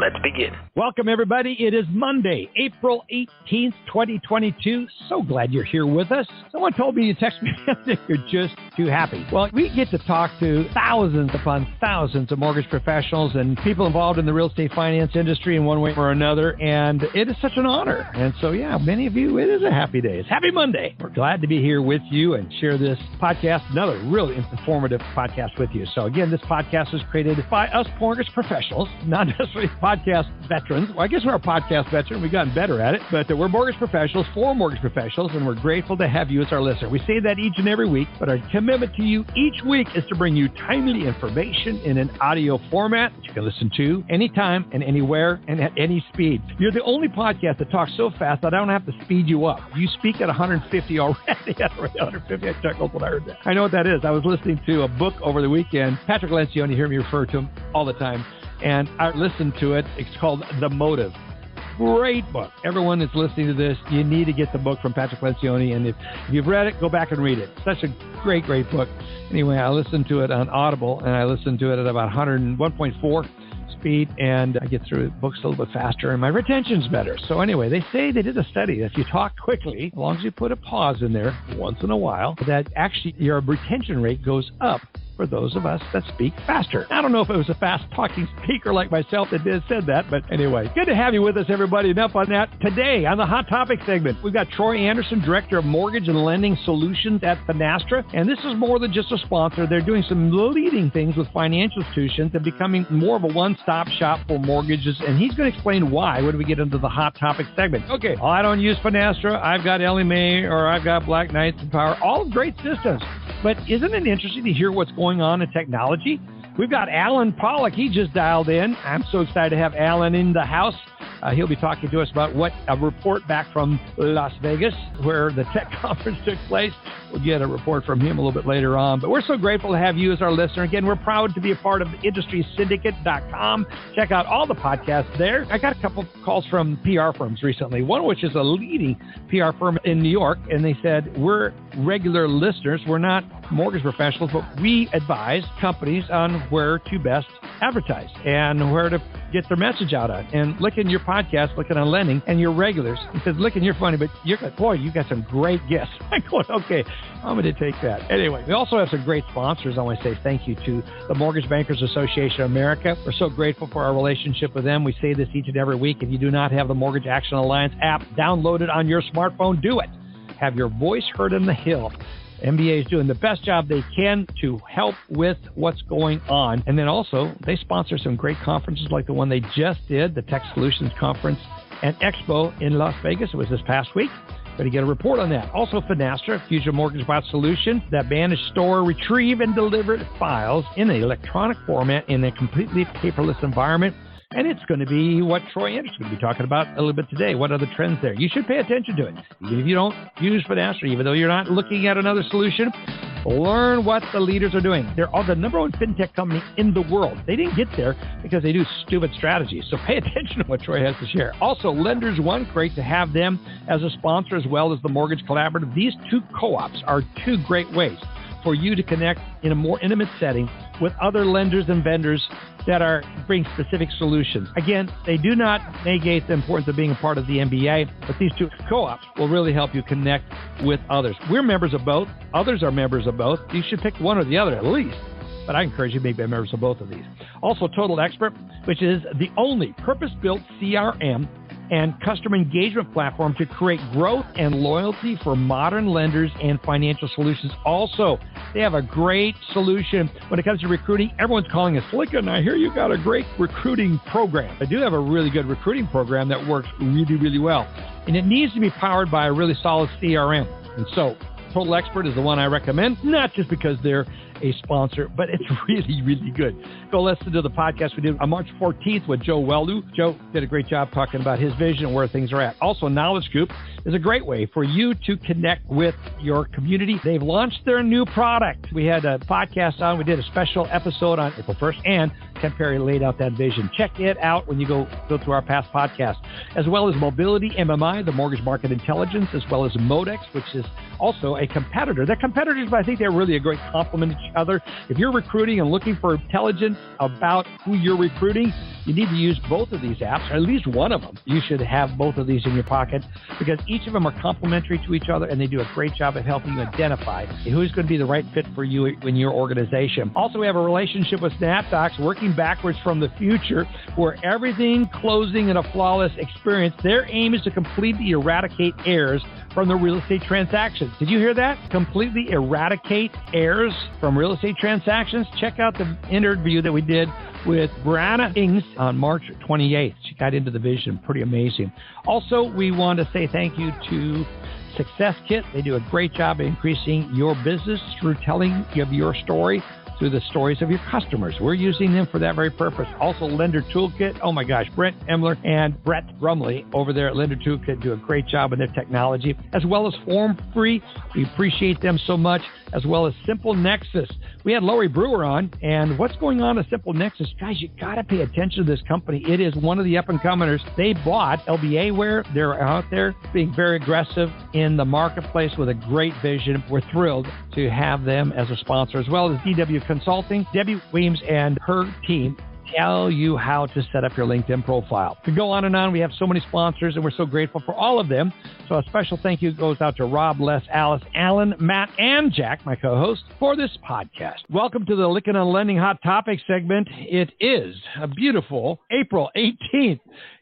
Let's begin. Welcome, everybody. It is Monday, April 18th, 2022. So glad you're here with us. Someone told me you text me that you're just too happy. Well, we get to talk to thousands upon thousands of mortgage professionals and people involved in the real estate finance industry in one way or another. And it is such an honor. And so, yeah, many of you, it is a happy day. It's Happy Monday. We're glad to be here with you and share this podcast, another really informative podcast with you. So, again, this podcast is created by us mortgage professionals, not necessarily podcast veterans. Well, I guess we're a podcast veteran. We've gotten better at it, but we're mortgage professionals for mortgage professionals, and we're grateful to have you as our listener. We say that each and every week, but our commitment to you each week is to bring you timely information in an audio format that you can listen to anytime and anywhere and at any speed. You're the only podcast that talks so fast that I don't have to speed you up. You speak at 150 already. at 150. I chuckled when I heard that. I know what that is. I was listening to a book over the weekend. Patrick Lencioni, you hear me refer to him all the time and I listened to it. It's called The Motive. Great book. Everyone that's listening to this, you need to get the book from Patrick Lencioni. And if, if you've read it, go back and read it. Such a great, great book. Anyway, I listened to it on Audible, and I listened to it at about 101.4 speed, and I get through books a little bit faster, and my retention's better. So anyway, they say they did a study if you talk quickly, as long as you put a pause in there once in a while, that actually your retention rate goes up for those of us that speak faster. I don't know if it was a fast talking speaker like myself that did said that, but anyway, good to have you with us, everybody. Enough on that. Today on the Hot Topic segment, we've got Troy Anderson, Director of Mortgage and Lending Solutions at Finastra. And this is more than just a sponsor. They're doing some leading things with financial institutions and becoming more of a one stop shop for mortgages. And he's going to explain why when we get into the Hot Topic segment. Okay, I don't use Finastra. I've got Ellie Mae or I've got Black Knight's Empower. All great systems. But isn't it interesting to hear what's going on in technology? We've got Alan Pollock. He just dialed in. I'm so excited to have Alan in the house. Uh, he'll be talking to us about what a report back from Las Vegas, where the tech conference took place. We'll get a report from him a little bit later on. But we're so grateful to have you as our listener. Again, we're proud to be a part of industrysyndicate.com. Check out all the podcasts there. I got a couple calls from PR firms recently, one which is a leading PR firm in New York, and they said, We're regular listeners. We're not mortgage professionals, but we advise companies on where to best advertise and where to get their message out on. And Lykken your podcast, Lykken on Lending, and your regulars. He says, Lykken, you're funny, but you're boy, you got some great guests. I'm going, okay, I'm going to take that. Anyway, we also have some great sponsors. I want to say thank you to the Mortgage Bankers Association of America. We're so grateful for our relationship with them. We say this each and every week. If you do not have the Mortgage Action Alliance app downloaded on your smartphone, do it. Have your voice heard in the hill. MBA is doing the best job they can to help with what's going on. And then also, they sponsor some great conferences like the one they just did, the Tech Solutions Conference and Expo in Las Vegas. It was this past week. Better get a report on that. Also, Finastra, Fusion Mortgage Bot Solution that manage, store, retrieve, and deliver files in an electronic format in a completely paperless environment. And it's going to be what Troy Anderson is going to be talking about a little bit today. What are the trends there? You should pay attention to it. Even if you don't use Finastra, even though you're not looking at another solution, learn what the leaders are doing. They're all the number one fintech company in the world. They didn't get there because they do stupid strategies. So pay attention to what Troy has to share. Also, Lenders One, great to have them as a sponsor as well as the Mortgage Collaborative. These two co ops are two great ways for you to connect in a more intimate setting with other lenders and vendors that are bring specific solutions. Again, they do not negate the importance of being a part of the MBA, but these two co-ops will really help you connect with others. We're members of both. Others are members of both. You should pick one or the other at least. but I encourage you to be members of both of these. Also, Total Expert, which is the only purpose built CRM and customer engagement platform to create growth and loyalty for modern lenders and financial solutions. Also, they have a great solution when it comes to recruiting. Everyone's calling us and I hear you got a great recruiting program. I do have a really good recruiting program that works really, really well. And it needs to be powered by a really solid CRM. And so, Total Expert is the one I recommend, not just because they're a sponsor, but it's really, really good. Go listen to the podcast we did on March 14th with Joe Welu. Joe did a great job talking about his vision and where things are at. Also, Knowledge Coop is a great way for you to connect with your community. They've launched their new product. We had a podcast on, we did a special episode on April 1st, and Ken Perry laid out that vision. Check it out when you go, go through our past podcast, as well as Mobility MMI, the mortgage market intelligence, as well as Modex, which is also a competitor. They're competitors, but I think they're really a great complement to each other. If you're recruiting and looking for intelligence about who you're recruiting, you need to use both of these apps, or at least one of them. You should have both of these in your pocket because each of them are complementary to each other and they do a great job of helping you identify who's going to be the right fit for you in your organization. Also, we have a relationship with SnapDocs working backwards from the future where everything closing in a flawless experience. Their aim is to completely eradicate errors from the real estate transactions. Did you hear that? Completely eradicate errors from real estate transactions. Check out the interview that we did with Brianna Ings on March 28th. She got into the vision. Pretty amazing. Also, we want to say thank you to Success Kit. They do a great job increasing your business through telling of your story through the stories of your customers. We're using them for that very purpose. Also, Lender Toolkit. Oh my gosh, Brent Emler and Brett Brumley over there at Lender Toolkit do a great job in their technology, as well as Form Free. We appreciate them so much, as well as Simple Nexus. We had Lori Brewer on, and what's going on at Simple Nexus? Guys, you got to pay attention to this company. It is one of the up and comers. They bought LBA Ware. They're out there being very aggressive in the marketplace with a great vision. We're thrilled to have them as a sponsor, as well as DW Consulting. Debbie Weems and her team tell you how to set up your LinkedIn profile. To go on and on, we have so many sponsors, and we're so grateful for all of them. So a special thank you goes out to Rob, Les, Alice, Alan, Matt, and Jack, my co-host, for this podcast. Welcome to the Lykken on Lending Hot Topic segment. It is a beautiful April 18th,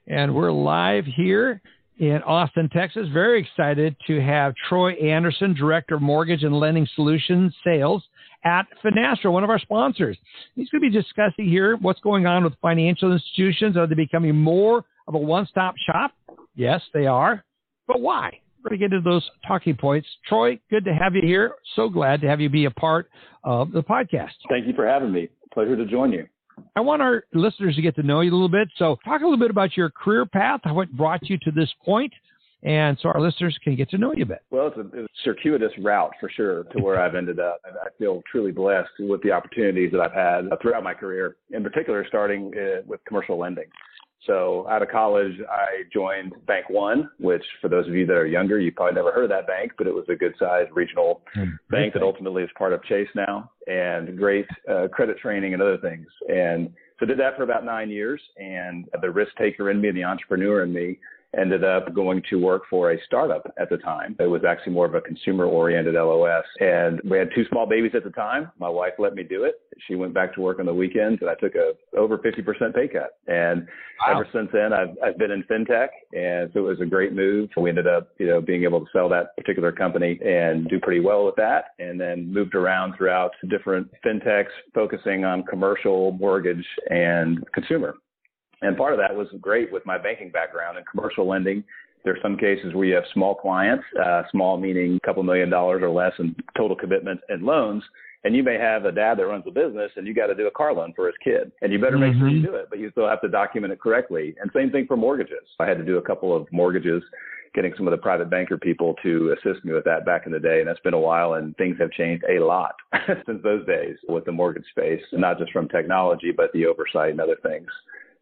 and we're live here in Austin, Texas. Very excited to have Troy Anderson, Director of Mortgage and Lending Solutions Sales at Finastra, one of our sponsors. He's going to be discussing here what's going on with financial institutions. Are they becoming more of a one-stop shop? Yes, they are. But why? We're going to get into those talking points. Troy, good to have you here. So glad to have you be a part of the podcast. Thank you for having me. Pleasure to join you. I want our listeners to get to know you a little bit. So, talk a little bit about your career path, what brought you to this point, and so our listeners can get to know you a bit. Well, it's a, it's a circuitous route for sure to where I've ended up. I feel truly blessed with the opportunities that I've had throughout my career, in particular, starting uh, with commercial lending. So out of college, I joined Bank One, which for those of you that are younger, you probably never heard of that bank, but it was a good sized regional mm, bank that ultimately is part of Chase now and great uh, credit training and other things. And so did that for about nine years. And the risk taker in me and the entrepreneur in me ended up going to work for a startup at the time. It was actually more of a consumer oriented LOS. And we had two small babies at the time. My wife let me do it. She went back to work on the weekends and I took a over 50% pay cut. And wow. ever since then, I've, I've been in fintech. And so it was a great move. We ended up, you know, being able to sell that particular company and do pretty well with that. And then moved around throughout different fintechs, focusing on commercial mortgage and consumer. And part of that was great with my banking background and commercial lending. There are some cases where you have small clients, uh, small meaning a couple million dollars or less in total commitment and loans. And you may have a dad that runs a business and you got to do a car loan for his kid. And you better make mm-hmm. sure you mm-hmm. do it, but you still have to document it correctly. And same thing for mortgages. I had to do a couple of mortgages getting some of the private banker people to assist me with that back in the day. And that's been a while and things have changed a lot since those days with the mortgage space, not just from technology, but the oversight and other things.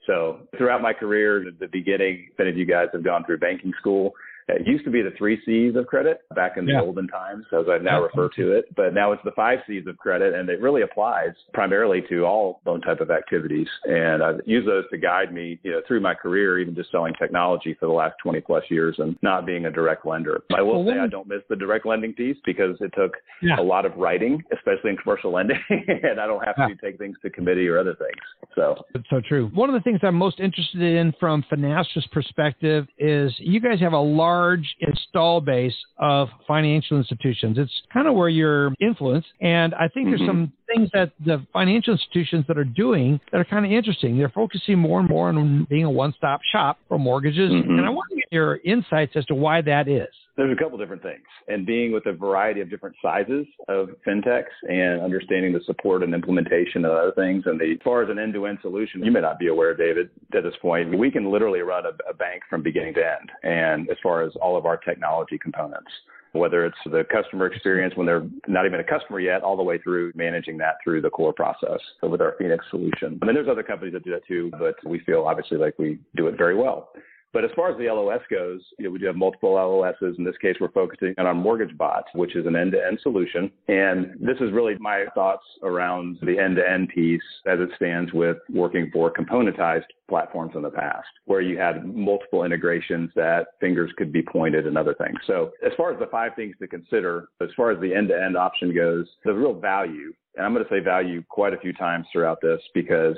So throughout my career, the beginning, many of you guys have gone through banking school, It used to be the three C's of credit back in the Yeah. olden times, as I now refer to it. But now it's the five C's of credit, and it really applies primarily to all loan type of activities. And I've used those to guide me, you know, through my career, even just selling technology for the last 20 plus years and not being a direct lender. I will Well, say I don't miss the direct lending piece because it took Yeah. a lot of writing, especially in commercial lending, and I don't have Yeah. to take things to committee or other things. So It's so true. One of the things I'm most interested in from Finastra's perspective is you guys have a large install base of financial institutions. It's kind of where you're influenced. And I think there's Mhm. some things that the financial institutions that are doing that are kind of interesting. They're focusing more and more on being a one-stop shop for mortgages. Mhm. And I want to your insights as to why that is. There's a couple different things, and being with a variety of different sizes of fintechs and understanding the support and implementation of other things. And the, as far as an end-to-end solution, you may not be aware, David, at this point, we can literally run a, a bank from beginning to end. And as far as all of our technology components, whether it's the customer experience when they're not even a customer yet, all the way through managing that through the core process. With our Phoenix solution, I mean, there's other companies that do that too, but we feel obviously like we do it very well. But as far as the LOS goes, you know, we do have multiple LOSs. In this case, we're focusing on our mortgage bot, which is an end-to-end solution. And this is really my thoughts around the end-to-end piece as it stands with working for componentized platforms in the past, where you had multiple integrations that fingers could be pointed and other things. So as far as the five things to consider, as far as the end-to-end option goes, the real value, and I'm going to say value quite a few times throughout this because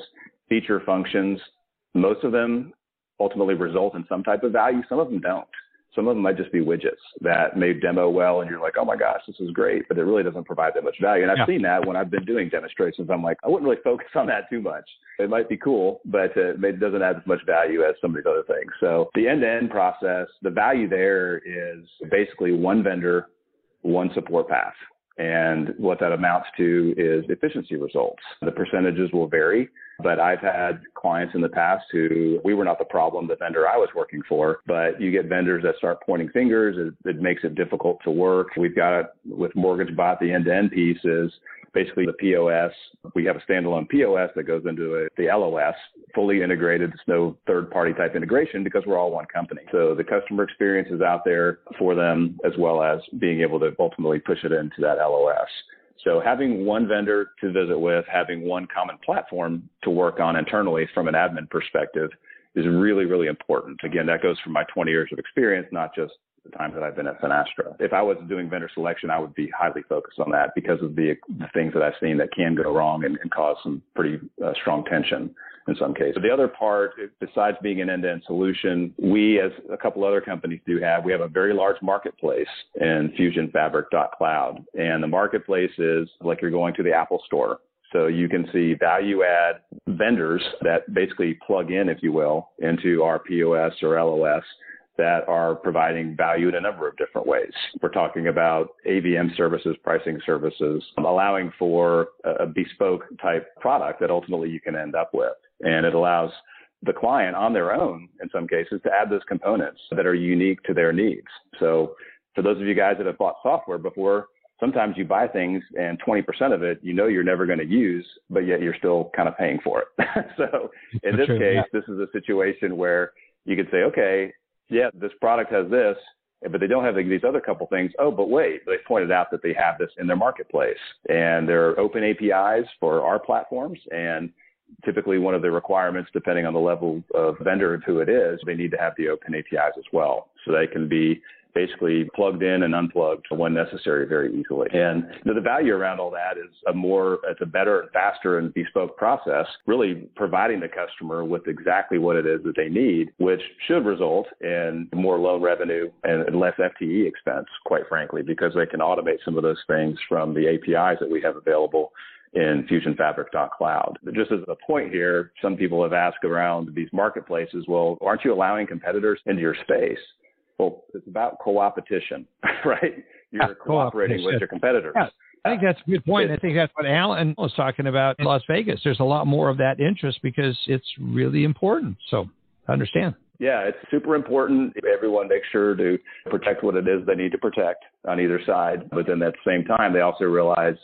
feature functions, most of them ultimately result in some type of value. Some of them don't. Some of them might just be widgets that may demo well, and you're like, oh my gosh, this is great, but it really doesn't provide that much value. And I've Yeah. seen that when I've been doing demonstrations. I'm like, I wouldn't really focus on that too much. It might be cool, but uh, it doesn't add as much value as some of these other things. So the end-to-end process, the value there is basically one vendor, one support path. And what that amounts to is efficiency results. The percentages will vary, but I've had clients in the past who we were not the problem, the vendor I was working for, but you get vendors that start pointing fingers. It, it makes it difficult to work. We've got with MortgageBot, the end-to-end piece is basically the POS. We have a standalone POS that goes into a, the LOS, fully integrated. It's no third party type integration because we're all one company. So the customer experience is out there for them as well as being able to ultimately push it into that LOS. So having one vendor to visit with, having one common platform to work on internally from an admin perspective is really, really important. Again, that goes from my 20 years of experience, not just the time that I've been at Finastra. If I was doing vendor selection, I would be highly focused on that because of the, the things that I've seen that can go wrong and, and cause some pretty uh, strong tension in some cases. The other part, besides being an end-to-end solution, we, as a couple other companies do have, we have a very large marketplace in FusionFabric.cloud. And the marketplace is like you're going to the Apple store. So you can see value add vendors that basically plug in, if you will, into our POS or LOS that are providing value in a number of different ways. We're talking about AVM services, pricing services, allowing for a bespoke type product that ultimately you can end up with. And it allows the client on their own, in some cases, to add those components that are unique to their needs. So for those of you guys that have bought software before, sometimes you buy things and 20% of it you know you're never going to use, but yet you're still kind of paying for it. so in this True, case, yeah. this is a situation where you could say, okay, yeah, this product has this, but they don't have these other couple things. Oh, but wait, they pointed out that they have this in their marketplace and there are open APIs for our platforms. And typically one of the requirements, depending on the level of vendor of who it is, they need to have the open APIs as well. So they can be basically plugged in and unplugged when necessary very easily. And you know, the value around all that is a more, it's a better, faster and bespoke process, really providing the customer with exactly what it is that they need, which should result in more loan revenue and less FTE expense, quite frankly, because they can automate some of those things from the APIs that we have available in FusionFabric.cloud. Just as a point here, some people have asked around these marketplaces, well, aren't you allowing competitors into your space? Well, it's about co-opetition, right? You're Yeah, cooperating with your competitors. Yeah. I think that's a good point. I think that's what Alan was talking about in Las Vegas. There's a lot more of that interest because it's really important. So I understand. Yeah, it's super important. Everyone makes sure to protect what it is they need to protect on either side. But then at the same time, they also realize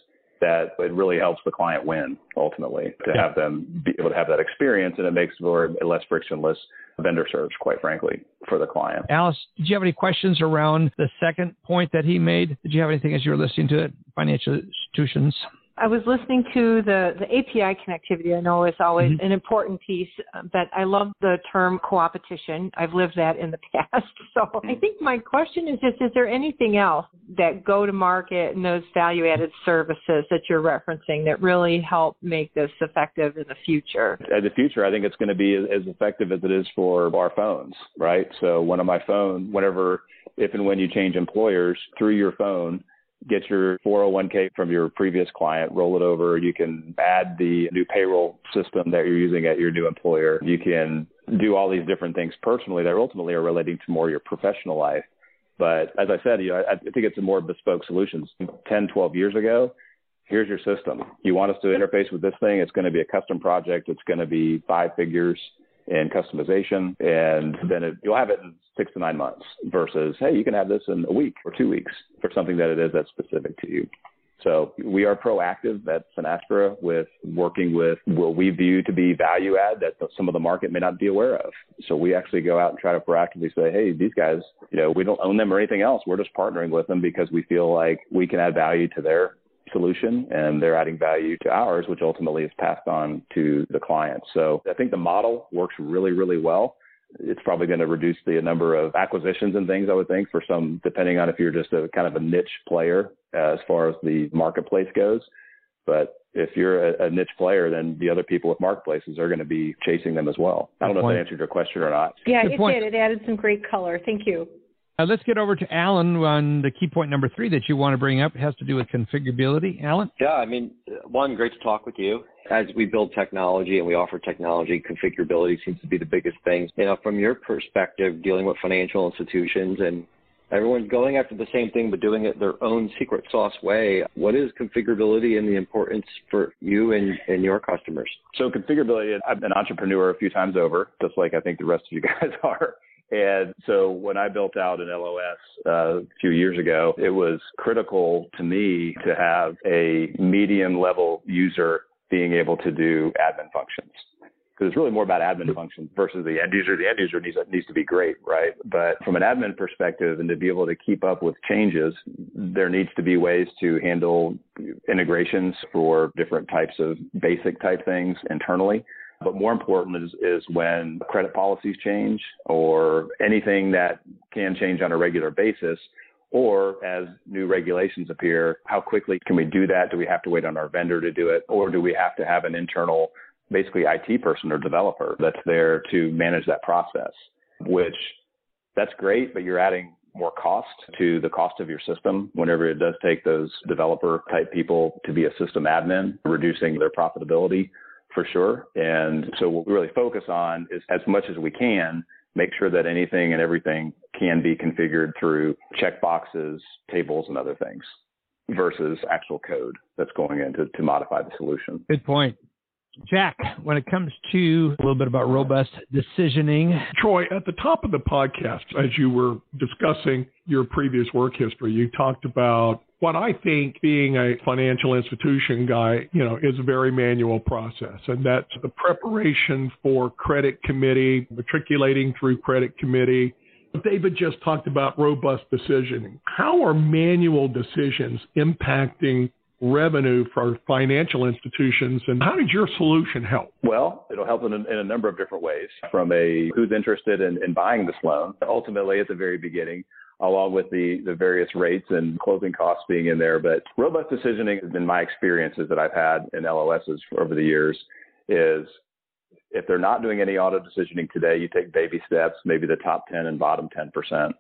that it really helps the client win ultimately to Yeah. have them be able to have that experience and it makes for a less frictionless vendor search, quite frankly, for the client. Alice, did you have any questions around the second point that he made? Did you have anything as you were listening to it? Financial institutions. I was listening to the, the API connectivity. I know is always Mhm. an important piece, uh, but I love the term co-opetition. I've lived that in the past. So I think my question is just, is there anything else that go to market and those value added services that you're referencing that really help make this effective in the future? In the future, I think it's going to be as as effective as it is for our phones, right? So one of my phone, whenever, if and when you change employers through your phone, get your 401k from your previous client, roll it over. You can add the new payroll system that you're using at your new employer. You can do all these different things personally that ultimately are relating to more your professional life. But as I said, you know, I, I think it's a more bespoke solutions. 10, 12 years ago, here's your system. You want us to interface with this thing? It's going to be a custom project. It's going to be five figures in customization, and then it, you'll have it in six to nine months. Versus, hey, you can have this in a week or two weeks for something that it is that's specific to you. So we are proactive at Finastra with working with what we view to be value add that some of the market may not be aware of. So we actually go out and try to proactively say, hey, these guys, you know, we don't own them or anything else. We're just partnering with them because we feel like we can add value to their solution and they're adding value to ours, which ultimately is passed on to the client. So I think the model works really, really well it's probably going to reduce the number of acquisitions and things I would think for some, depending on if you're just a kind of a niche player as far as the marketplace goes. But if you're a, a niche player, then the other people with marketplaces are going to be chasing them as well. I don't Good know point. if that answered your question or not. Yeah, Good it point. did. It added some great color. Thank you. Uh, let's get over to Alan on the key point number three that you want to bring up. It has to do with configurability. Alan? Yeah, I mean, one, great to talk with you. As we build technology and we offer technology, configurability seems to be the biggest thing. You know, from your perspective, dealing with financial institutions and everyone's going after the same thing but doing it their own secret sauce way. What is configurability and the importance for you and, and your customers? So configurability, I've been an entrepreneur a few times over, just like I think the rest of you guys are. And so when I built out an LOS uh, a few years ago, it was critical to me to have a medium level user being able to do admin functions. Because it's really more about admin functions versus the end user. The end user needs, needs to be great, right? But from an admin perspective and to be able to keep up with changes, there needs to be ways to handle integrations for different types of basic type things internally. But more important is, is when credit policies change or anything that can change on a regular basis, or as new regulations appear, how quickly can we do that? Do we have to wait on our vendor to do it? Or do we have to have an internal, basically IT person or developer that's there to manage that process? Which that's great, but you're adding more cost to the cost of your system whenever it does take those developer type people to be a system admin, reducing their profitability for sure. And so what we really focus on is as much as we can, make sure that anything and everything can be configured through checkboxes, tables, and other things versus actual code that's going in to, to modify the solution. Good point. Jack, when it comes to a little bit about robust decisioning, Troy, at the top of the podcast, as you were discussing your previous work history, you talked about what I think being a financial institution guy, you know, is a very manual process. And that's the preparation for credit committee, matriculating through credit committee. David just talked about robust decisioning. How are manual decisions impacting revenue for financial institutions and how did your solution help? Well, it'll help in a, in a number of different ways from a who's interested in, in buying this loan, ultimately at the very beginning, along with the, the various rates and closing costs being in there. But robust decisioning, has been my experiences that I've had in LOSs over the years, is if they're not doing any auto decisioning today, you take baby steps, maybe the top 10 and bottom 10%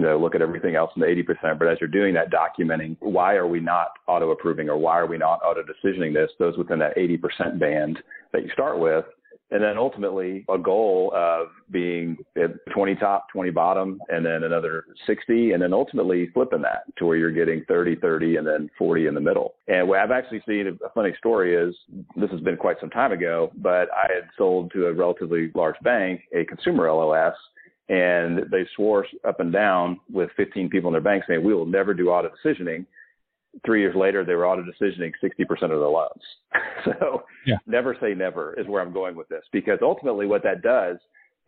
you know, look at everything else in the 80%. But as you're doing that, documenting why are we not auto approving or why are we not auto decisioning this, those within that 80% band that you start with. And then ultimately a goal of being at 20 top, 20 bottom, and then another 60, and then ultimately flipping that to where you're getting 30, 30, and then 40 in the middle. And what I've actually seen, a funny story is this has been quite some time ago, but I had sold to a relatively large bank a consumer LOS and they swore up and down with 15 people in their bank saying we will never do auto decisioning three years later, they were auto decisioning 60% of their loans. so yeah. never say never is where I'm going with this because ultimately what that does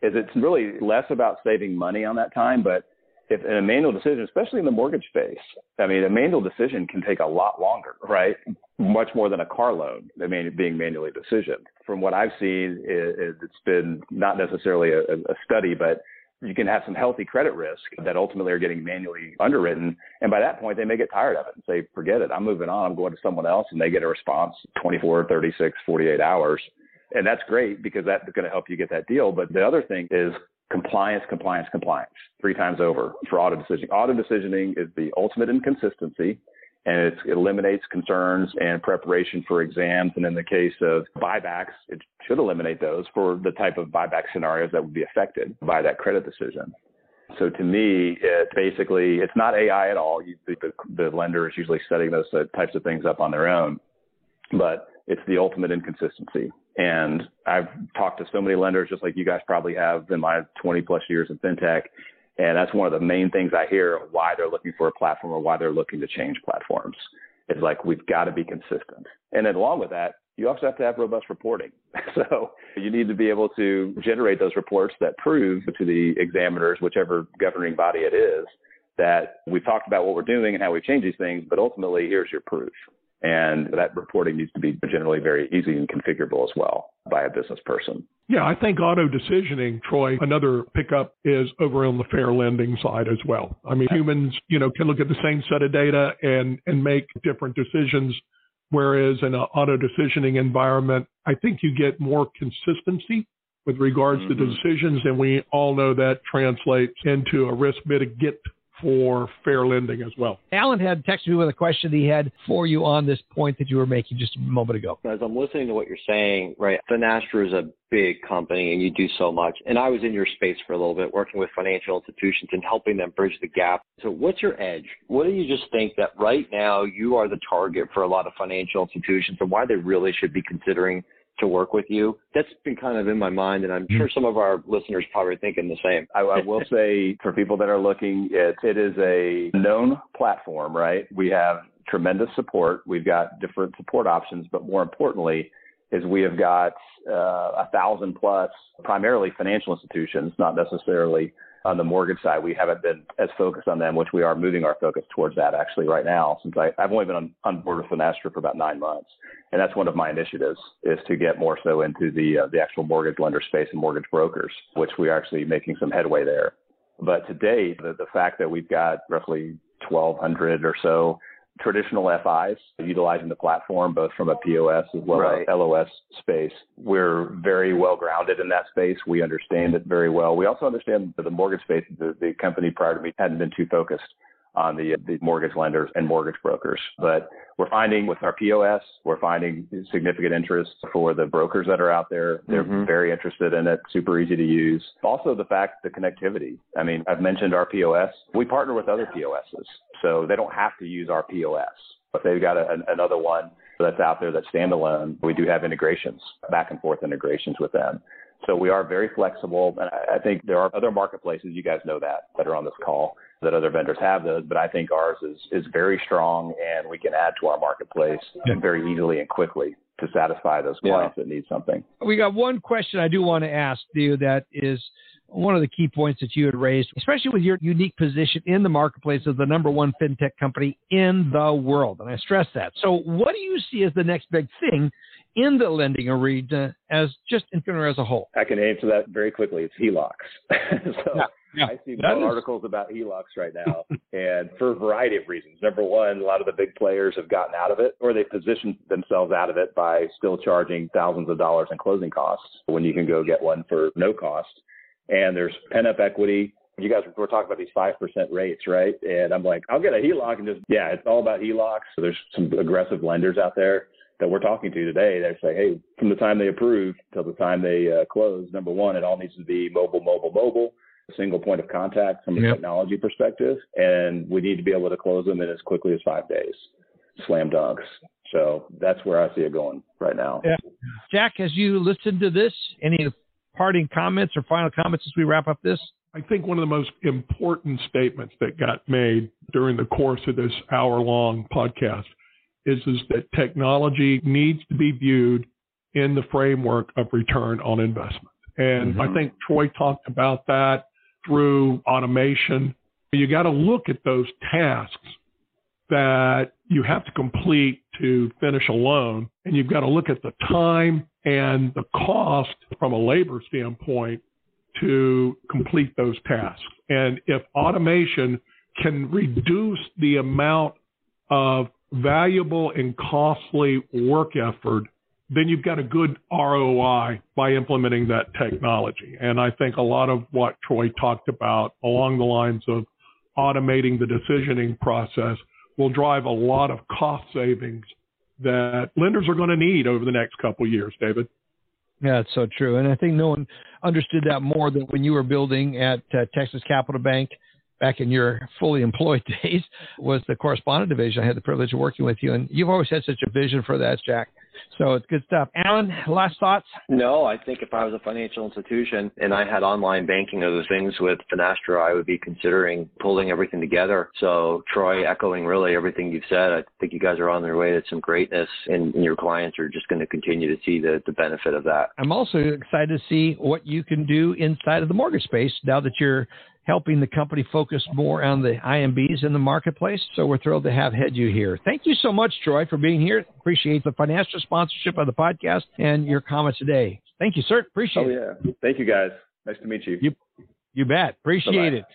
is it's really less about saving money on that time, but if in a manual decision, especially in the mortgage space, I mean, a manual decision can take a lot longer, right? Much more than a car loan, I mean, being manually decisioned. From what I've seen, it, it's been not necessarily a, a study, but you can have some healthy credit risk that ultimately are getting manually underwritten. And by that point, they may get tired of it and say, forget it, I'm moving on, I'm going to someone else. And they get a response 24, 36, 48 hours. And that's great because that's going to help you get that deal. But the other thing is compliance, compliance, compliance, three times over for auto decisioning. Auto decisioning is the ultimate inconsistency and it eliminates concerns and preparation for exams. And in the case of buybacks, it should eliminate those for the type of buyback scenarios that would be affected by that credit decision. So to me, it basically it's not AI at all. You, the, the lender is usually setting those types of things up on their own, but it's the ultimate inconsistency. And I've talked to so many lenders, just like you guys probably have in my 20 plus years in fintech. And that's one of the main things I hear why they're looking for a platform or why they're looking to change platforms. Is like we've got to be consistent. And then along with that, you also have to have robust reporting. So you need to be able to generate those reports that prove to the examiners, whichever governing body it is, that we've talked about what we're doing and how we've changed these things, but ultimately here's your proof. And that reporting needs to be generally very easy and configurable as well by a business person. Yeah, I think auto decisioning, Troy, another pickup is over on the fair lending side as well. I mean, humans, you know, can look at the same set of data and, and make different decisions. Whereas in an auto decisioning environment, I think you get more consistency with regards mm-hmm. to decisions. And we all know that translates into a risk mitigate for fair lending as well. Alan had texted me with a question he had for you on this point that you were making just a moment ago. As I'm listening to what you're saying, right, Finastra is a big company and you do so much. And I was in your space for a little bit working with financial institutions and helping them bridge the gap. So what's your edge? What do you just think that right now you are the target for a lot of financial institutions and why they really should be considering to work with you. That's been kind of in my mind, and I'm sure some of our listeners probably are thinking the same. I, I will say for people that are looking, it, it is a known platform, right? We have tremendous support. We've got different support options, but more importantly, is we have got uh, a thousand plus, primarily financial institutions, not necessarily on the mortgage side, we haven't been as focused on them, which we are moving our focus towards that actually right now. Since I, I've only been on, on board with Finastra for about nine months, and that's one of my initiatives is to get more so into the uh, the actual mortgage lender space and mortgage brokers, which we are actually making some headway there. But today, the, the fact that we've got roughly 1,200 or so traditional FIs utilizing the platform, both from a POS as well right. as LOS space. We're very well grounded in that space. We understand it very well. We also understand that the mortgage space, the, the company prior to me hadn't been too focused on the, the mortgage lenders and mortgage brokers. But we're finding with our POS, we're finding significant interest for the brokers that are out there. They're mm-hmm. very interested in it, super easy to use. Also, the fact the connectivity. I mean, I've mentioned our POS. We partner with other POSs, so they don't have to use our POS. If they've got a, another one that's out there that's standalone, we do have integrations, back and forth integrations with them. So we are very flexible. And I think there are other marketplaces, you guys know that, that are on this call that other vendors have those, but I think ours is, is very strong and we can add to our marketplace yeah. very easily and quickly to satisfy those clients yeah. that need something. We got one question I do want to ask you that is one of the key points that you had raised, especially with your unique position in the marketplace as the number one fintech company in the world. And I stress that. So, what do you see as the next big thing in the lending arena as just Infinera as a whole? I can answer that very quickly. It's HELOCs. so, yeah. Yeah, I see more is... articles about HELOCs right now, and for a variety of reasons. Number one, a lot of the big players have gotten out of it, or they positioned themselves out of it by still charging thousands of dollars in closing costs when you can go get one for no cost. And there's pent up equity. You guys were talking about these five percent rates, right? And I'm like, I'll get a HELOC and just yeah, it's all about HELOCs. So there's some aggressive lenders out there that we're talking to today. They say, hey, from the time they approve till the time they uh, close, number one, it all needs to be mobile, mobile, mobile single point of contact from a yep. technology perspective, and we need to be able to close them in as quickly as five days. Slam dunks. So that's where I see it going right now. Yeah. Jack, as you listen to this, any parting comments or final comments as we wrap up this? I think one of the most important statements that got made during the course of this hour long podcast is, is that technology needs to be viewed in the framework of return on investment. And mm-hmm. I think Troy talked about that through automation. You got to look at those tasks that you have to complete to finish a loan, and you've got to look at the time and the cost from a labor standpoint to complete those tasks. And if automation can reduce the amount of valuable and costly work effort, then you've got a good ROI by implementing that technology. And I think a lot of what Troy talked about along the lines of automating the decisioning process will drive a lot of cost savings that lenders are going to need over the next couple years, David. Yeah, it's so true. And I think no one understood that more than when you were building at uh, Texas Capital Bank back in your fully employed days was the correspondent division. I had the privilege of working with you, and you've always had such a vision for that, Jack. So it's good stuff. Alan, last thoughts? No, I think if I was a financial institution and I had online banking other things with Finastra, I would be considering pulling everything together. So Troy, echoing really everything you've said, I think you guys are on their way to some greatness and, and your clients are just going to continue to see the, the benefit of that. I'm also excited to see what you can do inside of the mortgage space now that you're helping the company focus more on the IMBs in the marketplace. So we're thrilled to have had you here. Thank you so much, Troy, for being here. Appreciate the financial sponsorship of the podcast and your comments today. Thank you, sir. Appreciate oh, it. Oh, yeah. Thank you, guys. Nice to meet you. You, you bet. Appreciate Bye-bye. it.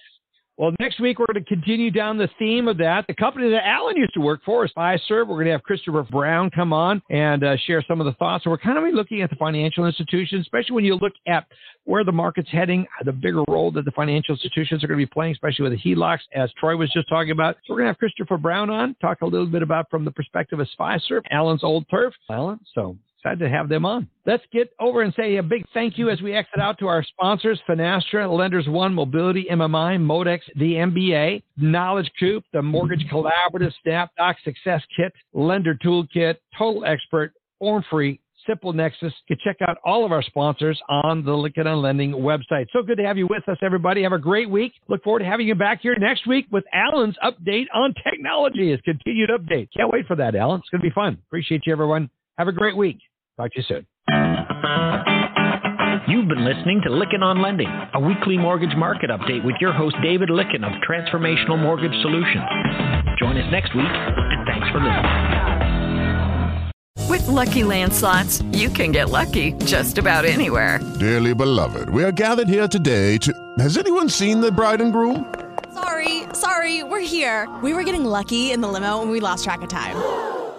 Well, next week we're going to continue down the theme of that. The company that Alan used to work for is Fiserv. We're going to have Christopher Brown come on and uh, share some of the thoughts. So we're kind of looking at the financial institutions, especially when you look at where the market's heading, the bigger role that the financial institutions are going to be playing, especially with the HELOCs, as Troy was just talking about. So we're going to have Christopher Brown on, talk a little bit about from the perspective of Fiserv, Alan's old turf. Alan, so Excited to have them on. Let's get over and say a big thank you as we exit out to our sponsors, Finastra, Lenders One, Mobility, MMI, Modex, the MBA, Knowledge Coop, the Mortgage Collaborative, SnapDoc, Success Kit, Lender Toolkit, Total Expert, Form Free, Simple Nexus. You can check out all of our sponsors on the on Lending website. So good to have you with us, everybody. Have a great week. Look forward to having you back here next week with Alan's update on technology, his continued update. Can't wait for that, Alan. It's going to be fun. Appreciate you, everyone. Have a great week. Talk to you soon. You've been listening to Lykken on Lending, a weekly mortgage market update with your host David Lykken of Transformational Mortgage Solutions. Join us next week, and thanks for listening. With Lucky Land slots, you can get lucky just about anywhere. Dearly beloved, we are gathered here today to. Has anyone seen the bride and groom? Sorry, sorry, we're here. We were getting lucky in the limo, and we lost track of time.